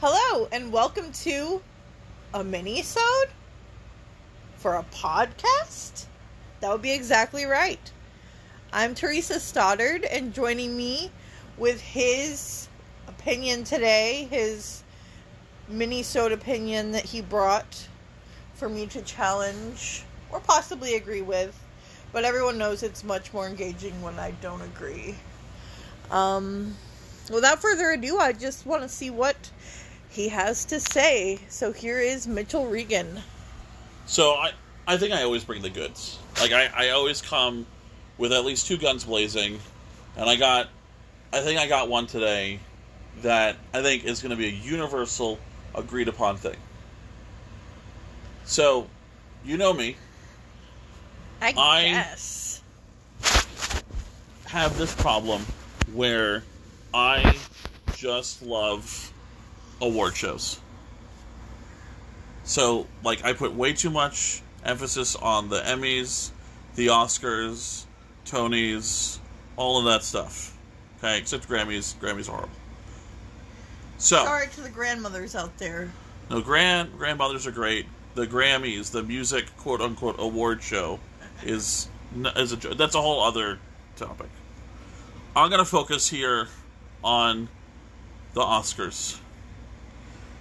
Hello, and welcome to a mini-sode for a podcast? That would be exactly right. I'm Theresa Stoddard, and joining me with his opinion today, his mini-sode opinion that he brought for me to challenge or possibly agree with, but everyone knows it's much more engaging when I don't agree. Um, without further ado, I just want to see what he has to say. So here is Mitchell Regan. So I, I think I always bring the goods. Like I, I always come with at least two guns blazing, and I got, I think I got one today that I think is going to be a universal, agreed upon thing. So, you know me, I, I- guess. have this problem where I just love award shows. So, like, I put way too much emphasis on the Emmys, the Oscars, Tonys, all of that stuff. Okay, except Grammys. Grammys are horrible. So, Sorry to the grandmothers out there. no, grand grandmothers are great. The Grammys, the music quote unquote award show, is is a that's a whole other topic. I'm gonna focus here on the Oscars.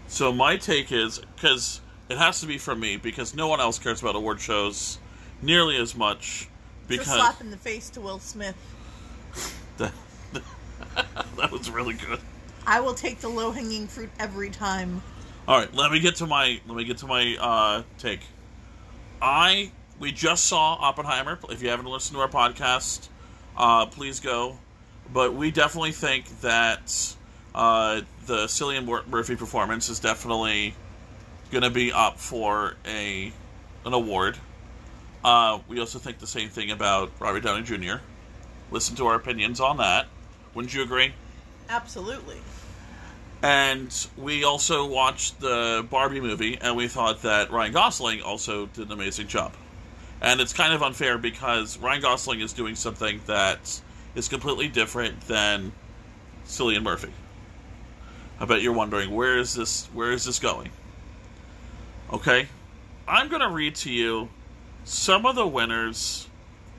So my take is because it has to be from me because no one else cares about award shows nearly as much because slap in the face to Will Smith. that, that was really good. I will take the low hanging fruit every time. All right, let me get to my let me get to my uh, take. I we just saw Oppenheimer. If you haven't listened to our podcast, uh, please go. But we definitely think that uh, the Cillian Murphy performance is definitely going to be up for a an award. Uh, we also think the same thing about Robert Downey Jr. Listen to our opinions on that. Wouldn't you agree? Absolutely. And we also watched the Barbie movie, and we thought that Ryan Gosling also did an amazing job. And it's kind of unfair because Ryan Gosling is doing something that is completely different than Cillian Murphy. I bet you're wondering where is this where is this going? Okay, I'm going to read to you some of the winners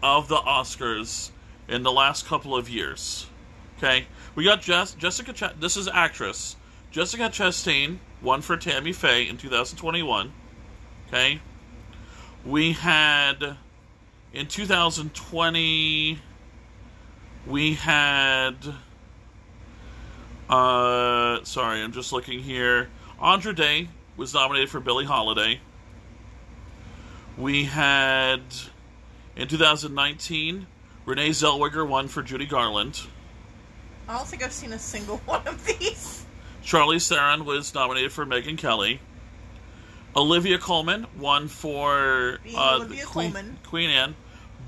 of the Oscars in the last couple of years. Okay, we got Jess, Jessica. Ch- this is actress Jessica Chastain won for Tammy Faye in 2021. Okay, we had in 2020 we had. Uh, sorry, I'm just looking here. Andra Day was nominated for Billie Holiday. We had in 2019 Renee Zellweger won for Judy Garland. I don't think I've seen a single one of these. Charlize Theron was nominated for Megyn Kelly. Olivia Colman won for uh, Olivia Queen, Colman. Queen Anne,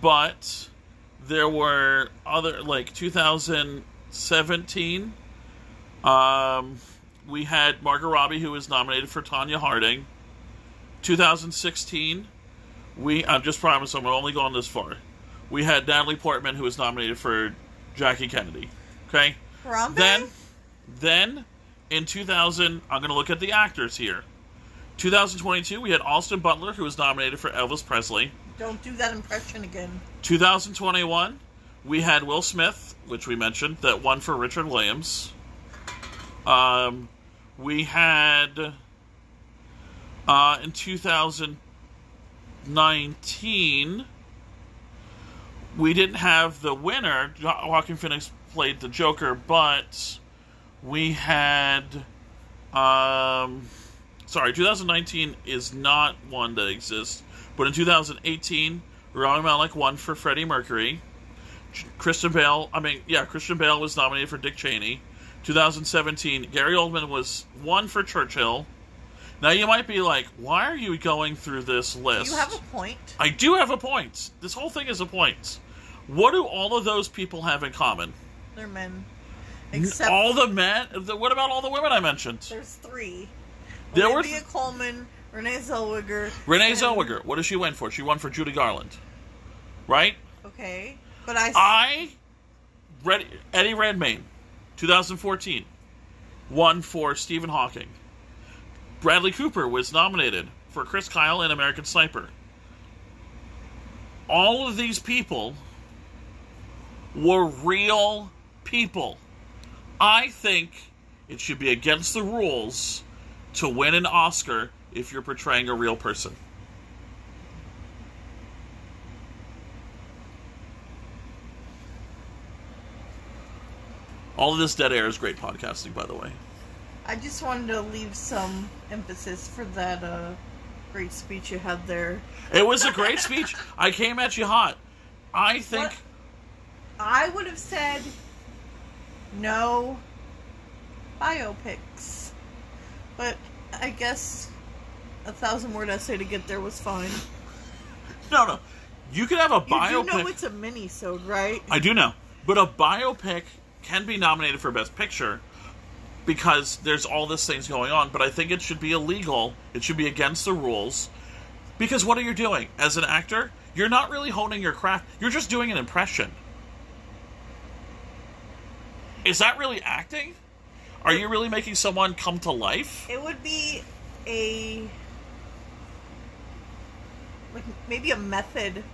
but there were other like 2017. Um, we had Margot Robbie who was nominated for Tonya Harding. 2016, we I just promise I'm only going this far. We had Natalie Portman who was nominated for Jackie Kennedy. Okay. Harambe? Then, then in 2000, I'm going to look at the actors here. 2022, we had Austin Butler, who was nominated for Elvis Presley. Don't do that impression again. 2021, we had Will Smith, which we mentioned, that won for Richard Williams. Um, we had uh, in 2019, we didn't have the winner. Jo- Joaquin Phoenix played the Joker, but we had. Um, sorry, 2019 is not one that exists, but in 2018, Rami Malek won for Freddie Mercury. Ch- Christian Bale, I mean, yeah, Christian Bale was nominated for Dick Cheney. 2017, Gary Oldman was won for Churchill. Now you might be like, why are you going through this list? You have a point. I do have a point. This whole thing is a point. What do all of those people have in common? They're men. Except all the men. The, what about all the women I mentioned? there's three. There were Olivia Colman, Renee Zellweger. Renee and- Zellweger. What did she win for? She won for Judy Garland, right? Okay. But I. I read Eddie Redmayne, 2014. won for Stephen Hawking. Bradley Cooper was nominated for Chris Kyle in American Sniper. All of these people were real people. I think it should be against the rules to win an Oscar if you're portraying a real person. All of this dead air is great podcasting, by the way. I just wanted to leave some emphasis for that uh, great speech you had there. It was a great speech. I came at you hot. I think. What? I would have said no biopics, but I guess a thousand word essay to get there was fine. No, no. You could have a You biopic. do know it's a mini-sode, right? I do know. But a biopic can be nominated for Best Picture because there's all these things going on, but I think it should be illegal. It should be against the rules. Because what are you doing? As an actor, you're not really honing your craft. You're just doing an impression. Is that really acting? Are you really making someone come to life? It would be a like maybe a method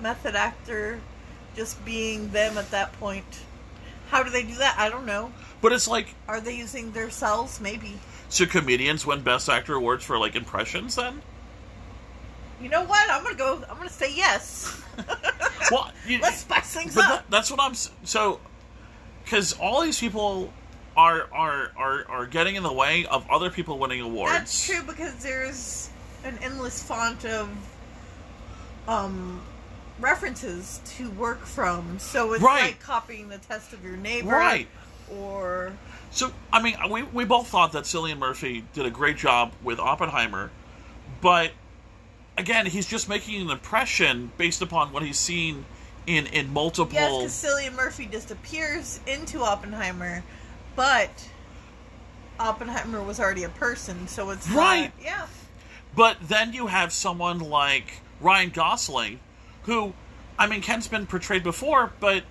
method actor just being them at that point. How do they do that? I don't know. But it's like, Are they using their cells? Maybe. should comedians win Best Actor awards for like impressions then? You know what? I'm gonna go. I'm gonna say yes. Well, you, Let's spice things but up. that, that's what I'm so because all these people are are are are getting in the way of other people winning awards. That's true because there's an endless font of um references to work from. So it's Right. like copying the test of your neighbor, Right. Or So I mean, we we both thought that Cillian Murphy did a great job with Oppenheimer, but again, he's just making an impression based upon what he's seen in in multiple. yes, because Cillian Murphy just appears into Oppenheimer, but Oppenheimer was already a person, so it's not- Right. yeah. But then you have someone like Ryan Gosling, who, I mean, Ken's been portrayed before, but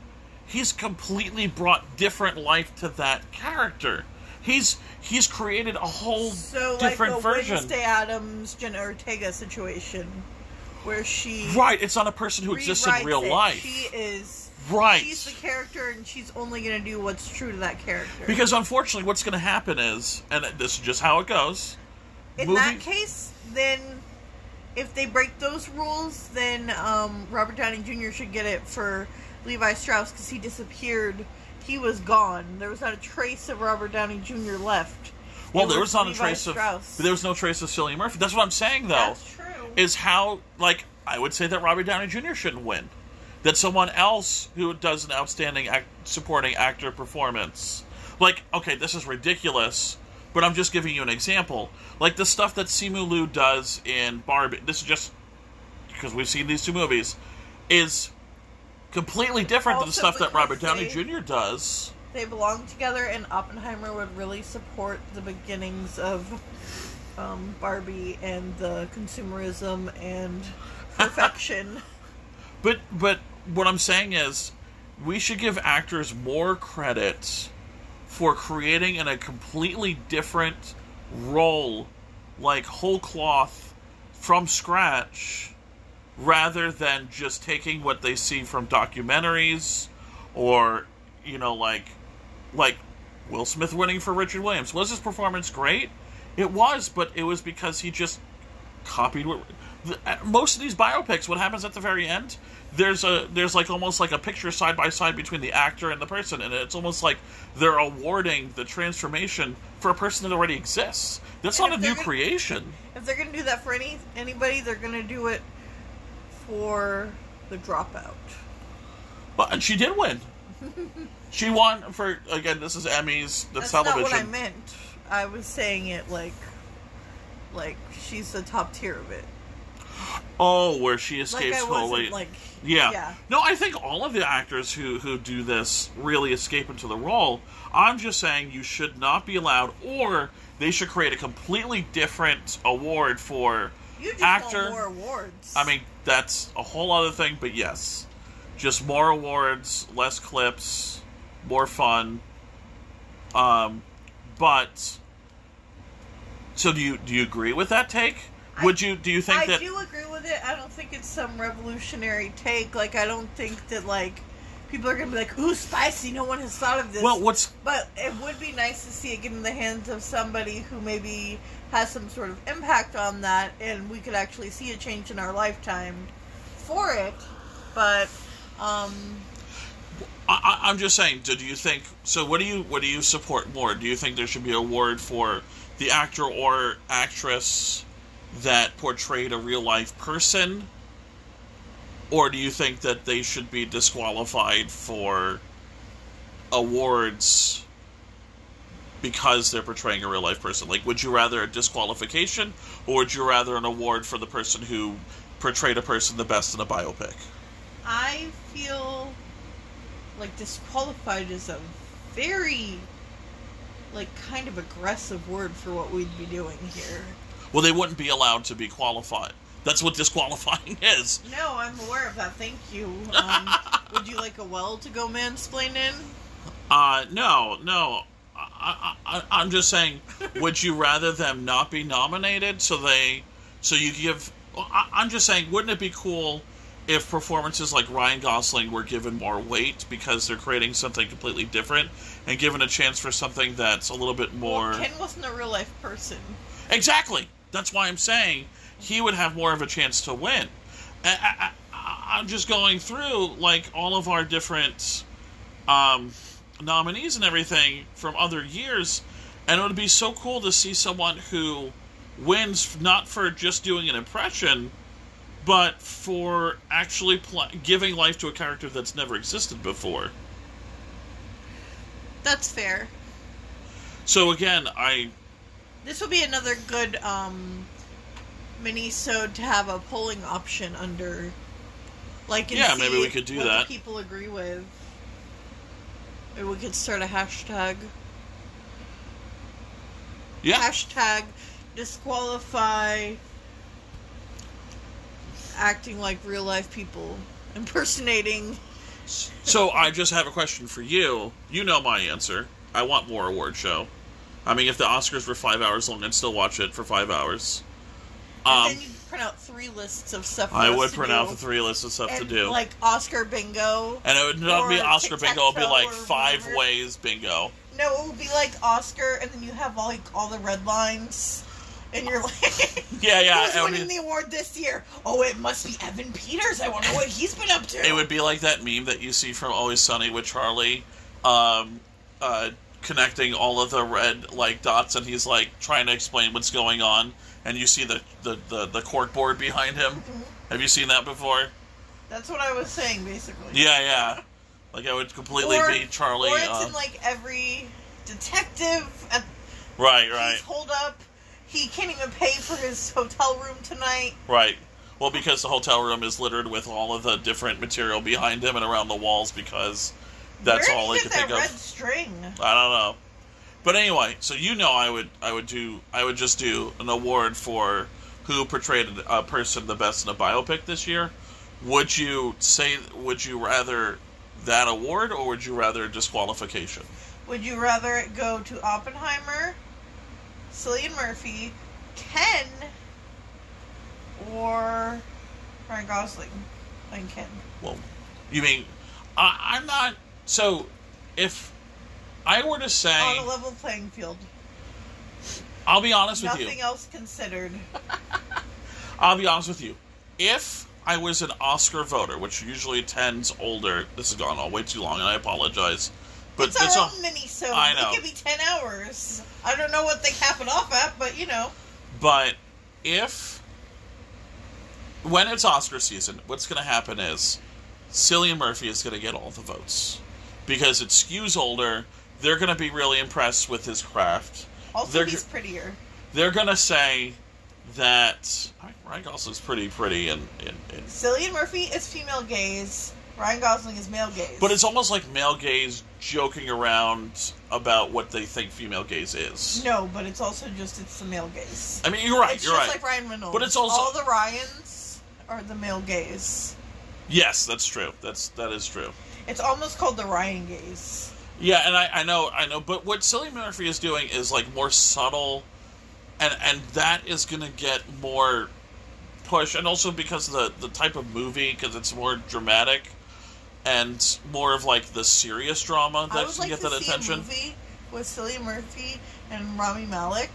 he's completely brought different life to that character. He's he's created a whole So different like the version. Wednesday Addams Jenna Ortega situation, where she Right, it's not a person who exists in real it. life. She is Right. She's the character, and she's only going to do what's true to that character. Because unfortunately, what's going to happen is, and this is just how it goes. in movie- that case, then if they break those rules, then um, Robert Downey Jr. should get it for Levi Strauss because he disappeared. He was gone. There was not a trace of Robert Downey Jr. left. Well, It there was not a Levi trace Strauss. of there was no trace of Cillian Murphy. That's what I'm saying, though. That's true. Is how like I would say that Robert Downey Jr. shouldn't win. That someone else who does an outstanding act, supporting actor performance. Like, okay, this is ridiculous, but I'm just giving you an example. Like the stuff that Simu Liu does in Barbie. This is just because we've seen these two movies. Is completely different than the stuff that Robert Downey they- Jr. does. they belong together, and Oppenheimer would really support the beginnings of um, Barbie and the consumerism and perfection. But but what I'm saying is, we should give actors more credit for creating in a completely different role, like whole cloth from scratch, rather than just taking what they see from documentaries, or you know like like Will Smith winning for Richard Williams. Was his performance great? It was, but it was because he just copied what most of these biopics what happens at the very end there's a there's like almost like a picture side by side between the actor and the person and it's almost like they're awarding the transformation for a person that already exists that's And not a new gonna- creation if they're gonna do that for any anybody, they're gonna do it for the dropout. but and she did win she won for again this is emmys that's, That's television not what I meant. I was saying it like, like she's the top tier of it. Oh where she Like escapes wasn't like, Yeah. yeah. No, I think all of the actors who who do this really escape into the role. I'm just saying you should not be allowed, or they should create a completely different award for actor. more awards. I mean, that's a whole other thing, but yes, just more awards, less clips, more fun. Um, but so do you do you agree with that take? I- Would you do you think I that do agree with it. I don't think it's some revolutionary take. Like I don't think that like people are gonna be like, "Ooh, spicy! No one has thought of this." well what's but it would be nice to see it get in the hands of somebody who maybe has some sort of impact on that, and we could actually see a change in our lifetime for it. But um, I, I- I'm just saying. Do, do you think so? What do you what do you support more? Do you think there should be a award for the actor or actress that portrayed a real life person, or do you think that they should be disqualified for awards because they're portraying a real life person? Like, would you rather a disqualification, or would you rather an award for the person who portrayed a person the best in a biopic? I feel like disqualified is a very like kind of aggressive word for what we'd be doing here. Well, they wouldn't be allowed to be qualified. That's what disqualifying is. No, I'm aware of that. Thank you. Um, would you like a well to go mansplain in? Uh, no, no. I, I, I'm just saying. would you rather them not be nominated so they, so you give? I, I'm just saying. Wouldn't it be cool if performances like Ryan Gosling were given more weight because they're creating something completely different and given a chance for something that's a little bit more Well, Ken wasn't a real life person. exactly. That's why I'm saying he would have more of a chance to win. I, I'm just going through like all of our different um, nominees and everything from other years, and it would be so cool to see someone who wins not for just doing an impression, but for actually pl- giving life to a character that's never existed before. That's fair. So again, I This would be another good um mini-sode to have a polling option under. Like, and Yeah, see maybe we could do what that. The people agree with. Or we could start a hashtag. yeah Hashtag disqualify acting like real life people, impersonating. So I just have a question for you. You know my answer. I want more award show. I mean, if the Oscars were five hours long, I'd still watch it for five hours. Um, and then you print out three lists of stuff. I would print do. out the three lists of stuff to do, Like Oscar bingo. and it would not be Oscar bingo. It would be like five whatever. ways bingo. No, it would be like Oscar, and then you have like all the red lines, and you're like, Yeah, yeah. Who's winning be- the award this year? Oh, it must be Evan Peters. I wonder what he's been up to. It would be like that meme that you see from Always Sunny with Charlie, um, uh, connecting all of the red like dots, and he's like trying to explain what's going on, and you see the the the, the cork board behind him. Mm-hmm. Have you seen that before? That's what I was saying, basically. Yeah, yeah. Like I would completely or, be Charlie. Or it's uh, in like every detective at right, right, he's holed up. He can't even pay for his hotel room tonight. right. Well, because the hotel room is littered with all of the different material behind him and around the walls, because that's all I could think red of. string? I don't know. But anyway, so you know, I would, I would do, I would just do an award for who portrayed a person the best in a biopic this year. Would you say? Would you rather that award, or would you rather disqualification? Would you rather it go to Oppenheimer, Cillian Murphy, Ken, or Ryan Gosling and Ken? Well, you mean I, I'm not. So, if I were to say, On a level playing field. I'll be honest with you. Nothing else considered. I'll be honest with you. If I was an Oscar voter, which usually tends older, this has gone on way too long, and I apologize. But it's our all- own mini so I know. It could be ten hours. I don't know what they cap it off at, but you know. But if when it's Oscar season, what's going to happen is Cillian Murphy is going to get all the votes because it skews older. They're going to be really impressed with his craft. Also, They're he's prettier. They're going to say that Ryan Gosling's pretty pretty and, and, and Cillian Murphy is female gaze. Ryan Gosling is male gaze. but it's almost like male gaze joking around about what they think female gaze is. no, but it's also just it's the male gaze. I mean, you're right. it's you're just right. like Ryan Reynolds. But it's also- all the Ryans are the male gaze. yes, that's true. That's that is true. It's almost called the Ryan gaze. Yeah, and I, I know, I know, but what Cillian Murphy is doing is like more subtle, and and that is going to get more push, and also because of the the type of movie, because it's more dramatic, and more of like the serious drama that can like get that attention. a movie with Cillian Murphy and Rami Malek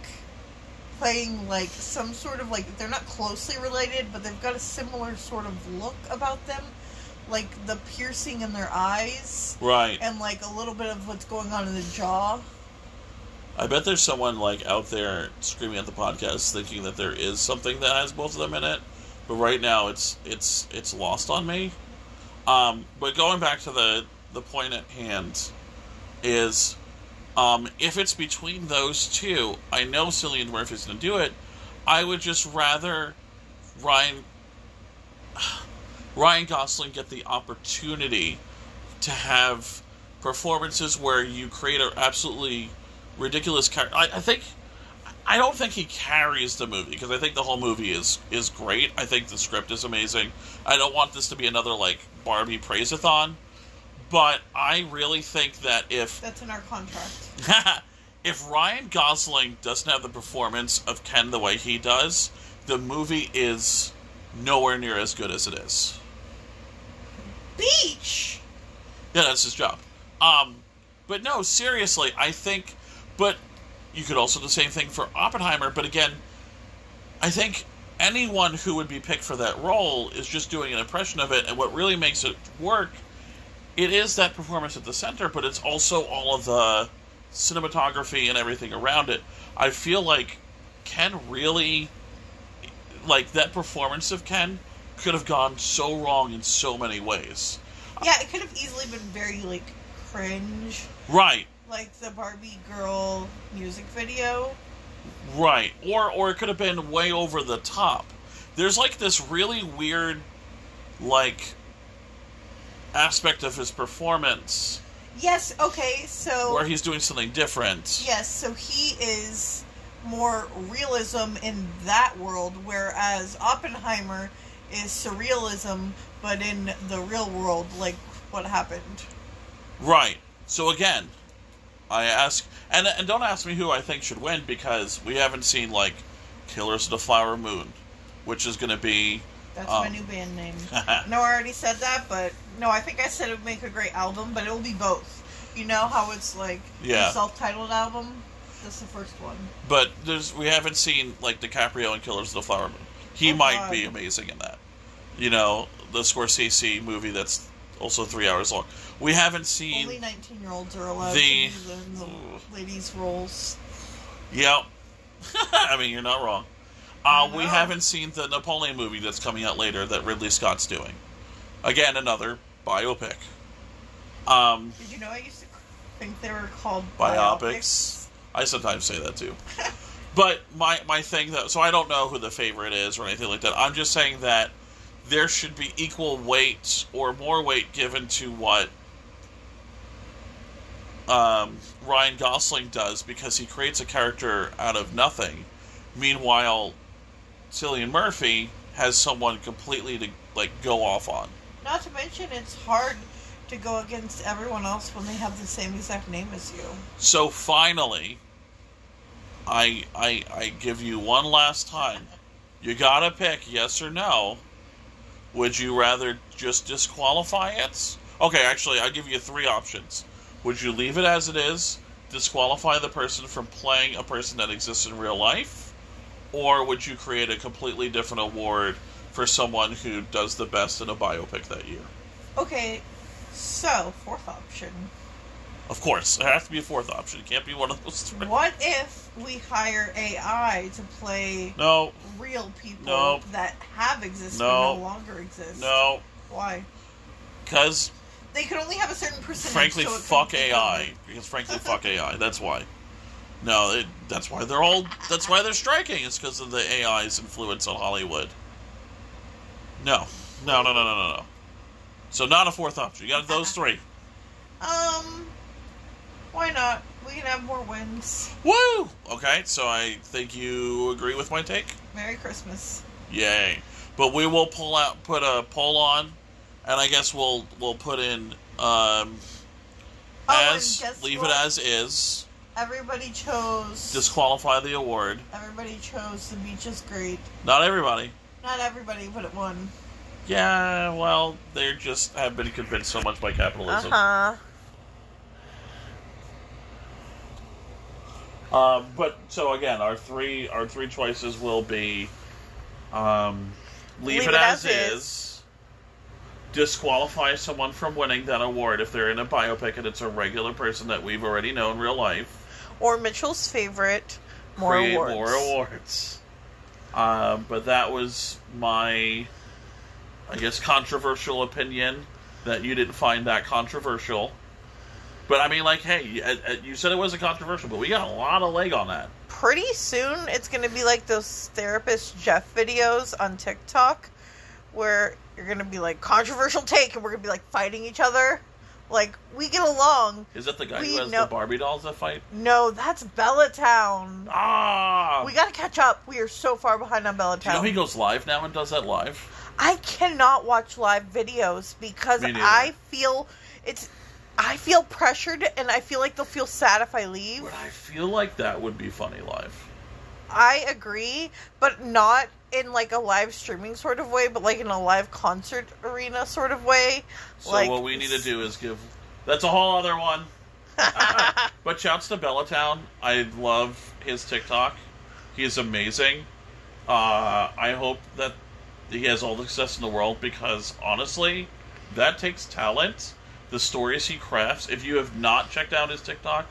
playing like some sort of like they're not closely related, but they've got a similar sort of look about them, like the piercing in their eyes Right. and like a little bit of what's going on in the jaw. I bet there's someone like out there screaming at the podcast thinking that there is something that has both of them in it, but right now it's it's it's lost on me. Um, but going back to the the point at hand is um, if it's between those two, I know Cillian Murphy's going to do it. I would just rather Ryan Ryan Gosling get the opportunity to have performances where you create an absolutely ridiculous character. I, I think I don't think he carries the movie because I think the whole movie is is great. I think the script is amazing. I don't want this to be another like Barbie praise-a-thon, but I really think that if That's in our contract. if Ryan Gosling doesn't have the performance of Ken the way he does, the movie is nowhere near as good as it is. Beach. Yeah, that's his job. Um, but no, seriously, I think. But you could also do the same thing for Oppenheimer. But again, I think anyone who would be picked for that role is just doing an impression of it. And what really makes it work, it is that performance at the center, but it's also all of the cinematography and everything around it. I feel like Ken really, like that performance of Ken, could have gone so wrong in so many ways. Yeah, it could have easily been very like cringe, Right. like the Barbie girl music video. Right. Or or it could have been way over the top. There's like this really weird like aspect of his performance Yes. Okay. So where he's doing something different. Yes, so he is more realism in that world, whereas Oppenheimer is surrealism, but in the real world, like what happened. Right. So again, I ask and and don't ask me who I think should win because we haven't seen like Killers of the Flower Moon, which is going to be That's Um. my new band name. no, I already said that, but no, I think I said it would make a great album, but it will be both. You know how it's like Yeah. self-titled album. This is the first one. but there's we haven't seen like DiCaprio in Killers of the Flower Moon. He Oh, might God. be amazing in that. You know, the Scorsese movie that's also three hours long. We haven't seen. Only nineteen-year-olds are allowed the- to in the ladies' roles. Yep. I mean, you're not wrong. Uh, I we haven't seen the Napoleon movie that's coming out later that Ridley Scott's doing. Again, another biopic. Um, Did you know I used to think they were called biopics. I sometimes say that too. but my my thing though, so I don't know who the favorite is or anything like that. I'm just saying that there should be equal weight or more weight given to what um, Ryan Gosling does because he creates a character out of nothing. Meanwhile, Cillian Murphy has someone completely to like go off on. Not to mention, it's hard to go against everyone else when they have the same exact name as you. So finally, I I I give you one last time. You gotta pick yes or no. Would you rather just disqualify it? Okay, actually, I'll give you three options. Would you leave it as it is, disqualify the person from playing a person that exists in real life, or would you create a completely different award for someone who does the best in a biopic that year? Okay, so fourth option. Of course, there has to be a fourth option. It can't be one of those three. What if we hire AI to play No, real people No. that have existed No. and no longer exist? no, Why? because They could only have a certain percentage. frankly, so fuck AI. Because frankly, fuck AI. That's why. No, it, that's why they're all. That's why they're striking. It's because of the AI's influence on Hollywood. No, no, no, no, no, no, no. So not a fourth option. You got those three. Um, why not? We can have more wins. Woo! Okay, so I think you agree with my take. Merry Christmas. Yay! But we will pull out, put a poll on, and I guess we'll we'll put in um, Oh, as leave what? it as is. Everybody chose. Disqualify the award. Everybody chose The Beach is Great. Not everybody. Not everybody, but it won. Yeah, well, they just have been convinced so much by capitalism. Uh huh. Um, but so again, our three our three choices will be um, leave, it, as, is, disqualify someone from winning that award if they're in a biopic and it's a regular person that we've already known in real life. Or Mitchell's favorite, more create awards. more awards. Um, but that was my, I guess, controversial opinion that you didn't find that controversial. But I mean, like, hey, you, uh, uh, you said it wasn't controversial, but we got a lot of leg on that. Pretty soon, it's going to be like those therapist Jeff videos on TikTok, where you're going to be like controversial take, and we're going to be like fighting each other. Like we get along. Is that the guy We who has know- the Barbie dolls that fight? No, that's Bellatown. Ah! We gotta catch up. We are so far behind on Bellatown. Do you know he goes live now and does that live? I cannot watch live videos because I feel it's I feel pressured and I feel like they'll feel sad if I leave. But I feel like that would be funny live. I agree, but not in like a live streaming sort of way, but like in a live concert arena sort of way. So like what we need to do is give. That's a whole other one. But shouts to Bellatown. I love his TikTok. He is amazing. Uh, I hope that he has all the success in the world because honestly, that takes talent. The stories he crafts. If you have not checked out his TikTok,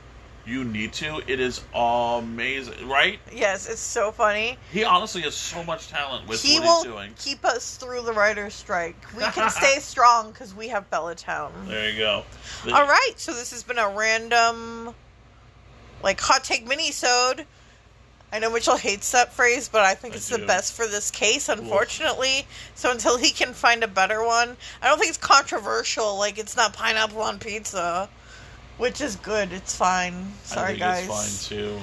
you need to. It is amazing, right? yes, it's so funny. He honestly has so much talent with he what will he's doing. keep us through the writer's strike. We can stay strong because we have Bellatown. There you go. The- All right, so this has been a random, like hot take mini-sode. I know Mitchell hates that phrase, but I think I it's the best for this case, unfortunately. So until he can find a better one, I don't think it's controversial. Like it's not pineapple on pizza, which is good. It's fine. I Sorry, think guys. it's fine too.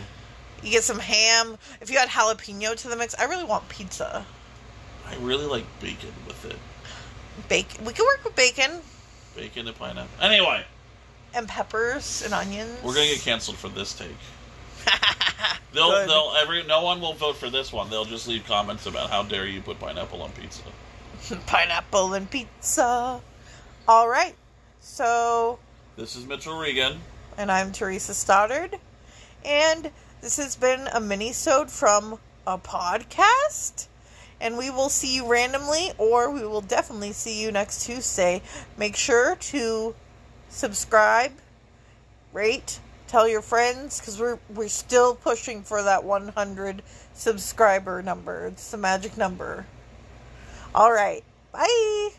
You get some ham. If you add jalapeno to the mix, I really want pizza. I really like bacon with it. Bacon. We can work with bacon Bacon and pineapple. Anyway, and peppers and onions. we're gonna get canceled for this take. They'll, Good. they'll every no one will vote for this one. They'll just leave comments about how dare you put pineapple on pizza. pineapple and pizza. All right. So, This is Mitchell Regan. and I'm Theresa Stoddard, and this has been a mini-sode from a podcast. And we will see you randomly, or we will definitely see you next Tuesday. Make sure to subscribe, rate, tell your friends, because we're we're still pushing for that 100 subscriber number. It's the magic number. All right. Bye.